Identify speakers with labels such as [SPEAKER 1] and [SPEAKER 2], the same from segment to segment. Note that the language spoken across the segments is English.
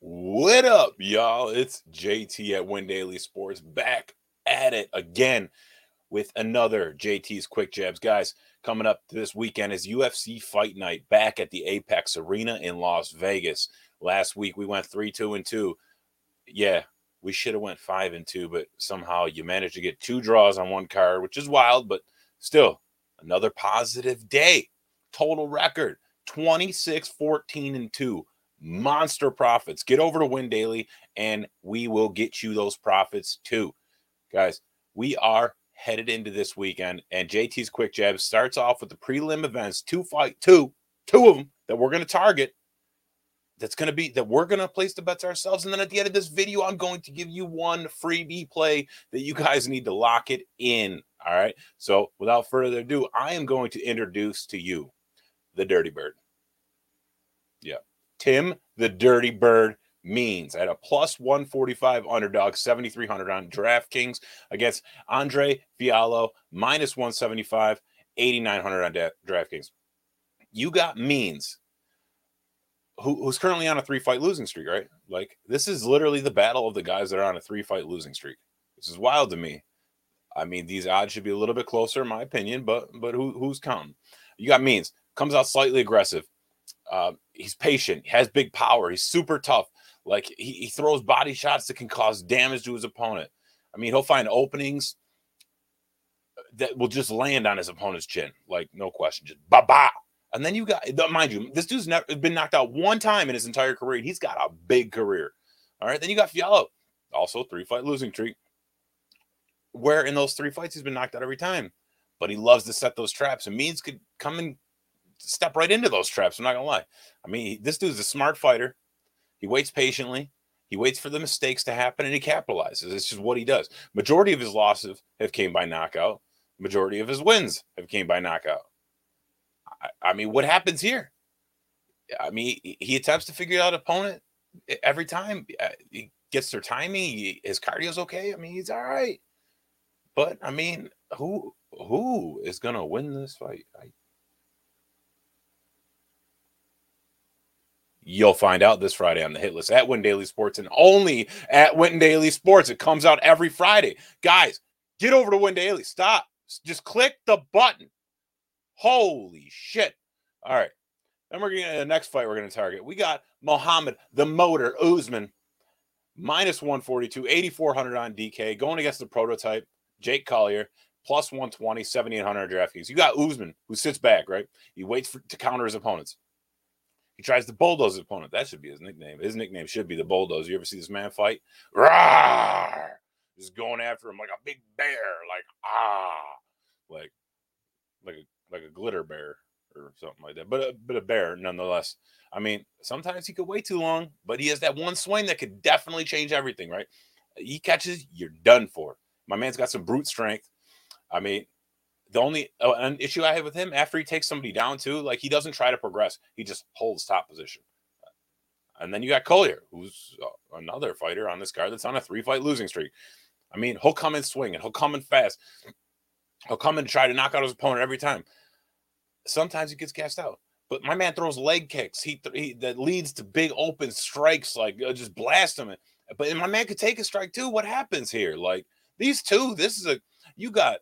[SPEAKER 1] What up, y'all? It's JT at Win Daily Sports back at it again with another JT's Quick Jabs. Guys, coming up this weekend is UFC Fight Night back at the Apex Arena in Las Vegas. Last week we went 3 2 and 2. Yeah, we should have went 5 and 2, but somehow you managed to get two draws on one card, which is wild, but still another positive day. Total record 26 14 and 2 monster profits. Get over to Win Daily and we will get you those profits too. Guys, we are headed into this weekend and JT's Quick Jab starts off with the prelim events, two fight two, two of them that we're going to target. That's going to be that we're going to place the bets ourselves. And then at the end of this video, I'm going to give you one freebie play that you guys need to lock it in. All right. So without further ado, I am going to introduce to you the Dirty Bird. Yeah. Tim the Dirty Bird Means at a plus 145 underdog, 7,300 on DraftKings against Andre Fialho, minus 175, 8,900 on DraftKings. You got Means, who, who's currently on a three fight losing streak, right? Like, this is literally the battle of the guys that are on a three fight losing streak. This is wild to me. I mean, these odds should be a little bit closer, in my opinion, but but who, who's counting? You got Means, comes out slightly aggressive, uh, he's patient. He has big power. He's super tough. Like he, he throws body shots that can cause damage to his opponent. I mean, he'll find openings that will just land on his opponent's chin, like no question, just ba ba. And then you got, mind you, this dude's never been knocked out one time in his entire career. He's got a big career. All right. Then you got Fialho, also three fight losing streak, where in those three fights he's been knocked out every time. But he loves to set those traps. And means could come and step right into those traps. I'm not gonna lie. I mean, this dude's a smart fighter. He waits patiently. He waits for the mistakes to happen and he capitalizes. It's just what he does. Majority of his losses have came by knockout. Majority of his wins have came by knockout. I, I mean, what happens here? I mean, he attempts to figure out opponent every time. Uh, he gets their timing. His cardio's okay. I mean, he's all right. But I mean, who who is gonna win this fight? I You'll find out this Friday on the hit list at Win Daily Sports and only at Win Daily Sports. It comes out every Friday. Guys, get over to Win Daily. Stop. Just click the button. Holy shit. All right. Then we're to the next fight we're going to target. We got Mohammed the Motor Usman minus 142, 8,400 on DK going against the prototype Jake Collier plus 120, 7,800 DraftKings. You got Usman who sits back, right? He waits for, to counter his opponents. He tries to bulldoze his opponent. That should be his nickname. His nickname should be the bulldozer. You ever see this man fight? Rawr! Just going after him like a big bear, like ah, like like a like a glitter bear or something like that. But a but a bear nonetheless. I mean, sometimes he could wait too long, but he has that one swing that could definitely change everything, right? He catches, you're done for. My man's got some brute strength. I mean, the only uh, an issue I have with him after he takes somebody down too, like he doesn't try to progress. He just holds top position. And then you got Collier, who's uh, another fighter on this card that's on a three fight losing streak. I mean, he'll come in swinging, he'll come in fast, he'll come and try to knock out his opponent every time. Sometimes he gets gassed out, but my man throws leg kicks. He, he that leads to big open strikes, like uh, just blast him. But my man could take a strike too. What happens here? Like these two, this is a you got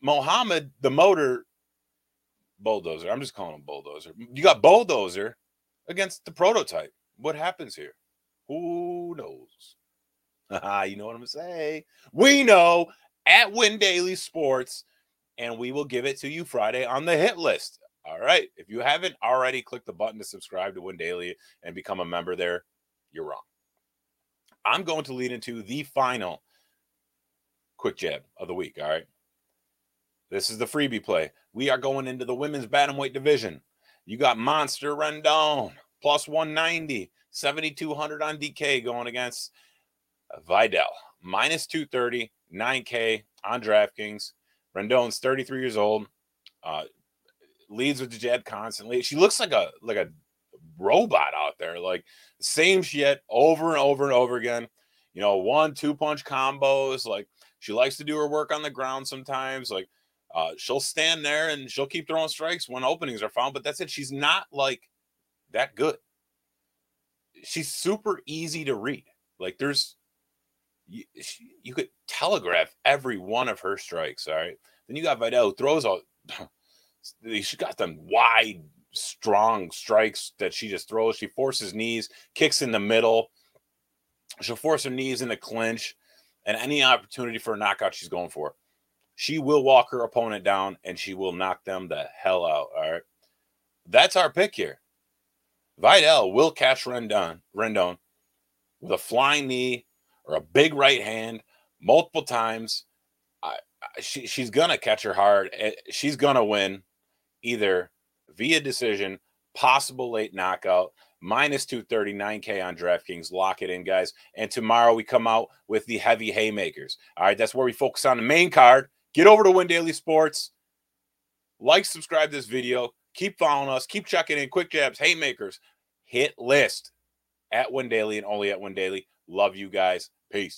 [SPEAKER 1] Mohammed, the motor bulldozer. I'm just calling him bulldozer. You got bulldozer against the prototype. What happens here? Who knows? you know what I'm gonna? We know at Win Daily Sports, and we will give it to you Friday on the hit list. All right. If you haven't already clicked the button to subscribe to Win Daily and become a member there, you're wrong. I'm going to lead into the final quick jab of the week. All right. This is the freebie play. We are going into the women's bantamweight division. You got Monster Rendon plus 190, 7,200 on DK going against Vidal minus 230, 9K on DraftKings. Rendon's 33 years old, uh, leads with the jab constantly. She looks like a like a robot out there, like same shit over and over and over again. You know, one two punch combos. Like she likes to do her work on the ground sometimes. Like uh, she'll stand there and she'll keep throwing strikes when openings are found, but that's it. She's not like that good. she's super easy to read. Like there's you, she, you could telegraph every one of her strikes. All right. Then you got Vidal throws all. She got them wide, strong strikes that she just throws. She forces knees, kicks in the middle. She'll force her knees in the clinch, and any opportunity for a knockout, she's going for. She will walk her opponent down, and she will knock them the hell out. All right. That's our pick here. Vidal will catch Rendon, Rendon with a flying knee or a big right hand multiple times. I, I, she, she's going to catch her hard. Eh, she's going to win either via decision, possible late knockout, minus 239K on DraftKings. Lock it in, guys. And tomorrow we come out with the heavy haymakers. All right, that's where we focus on the main card. Get over to Win Daily Sports. Like, subscribe this video. Keep following us. Keep checking in. Quick jabs, haymakers. Hit list at Win Daily and only at Win Daily. Love you guys. Peace.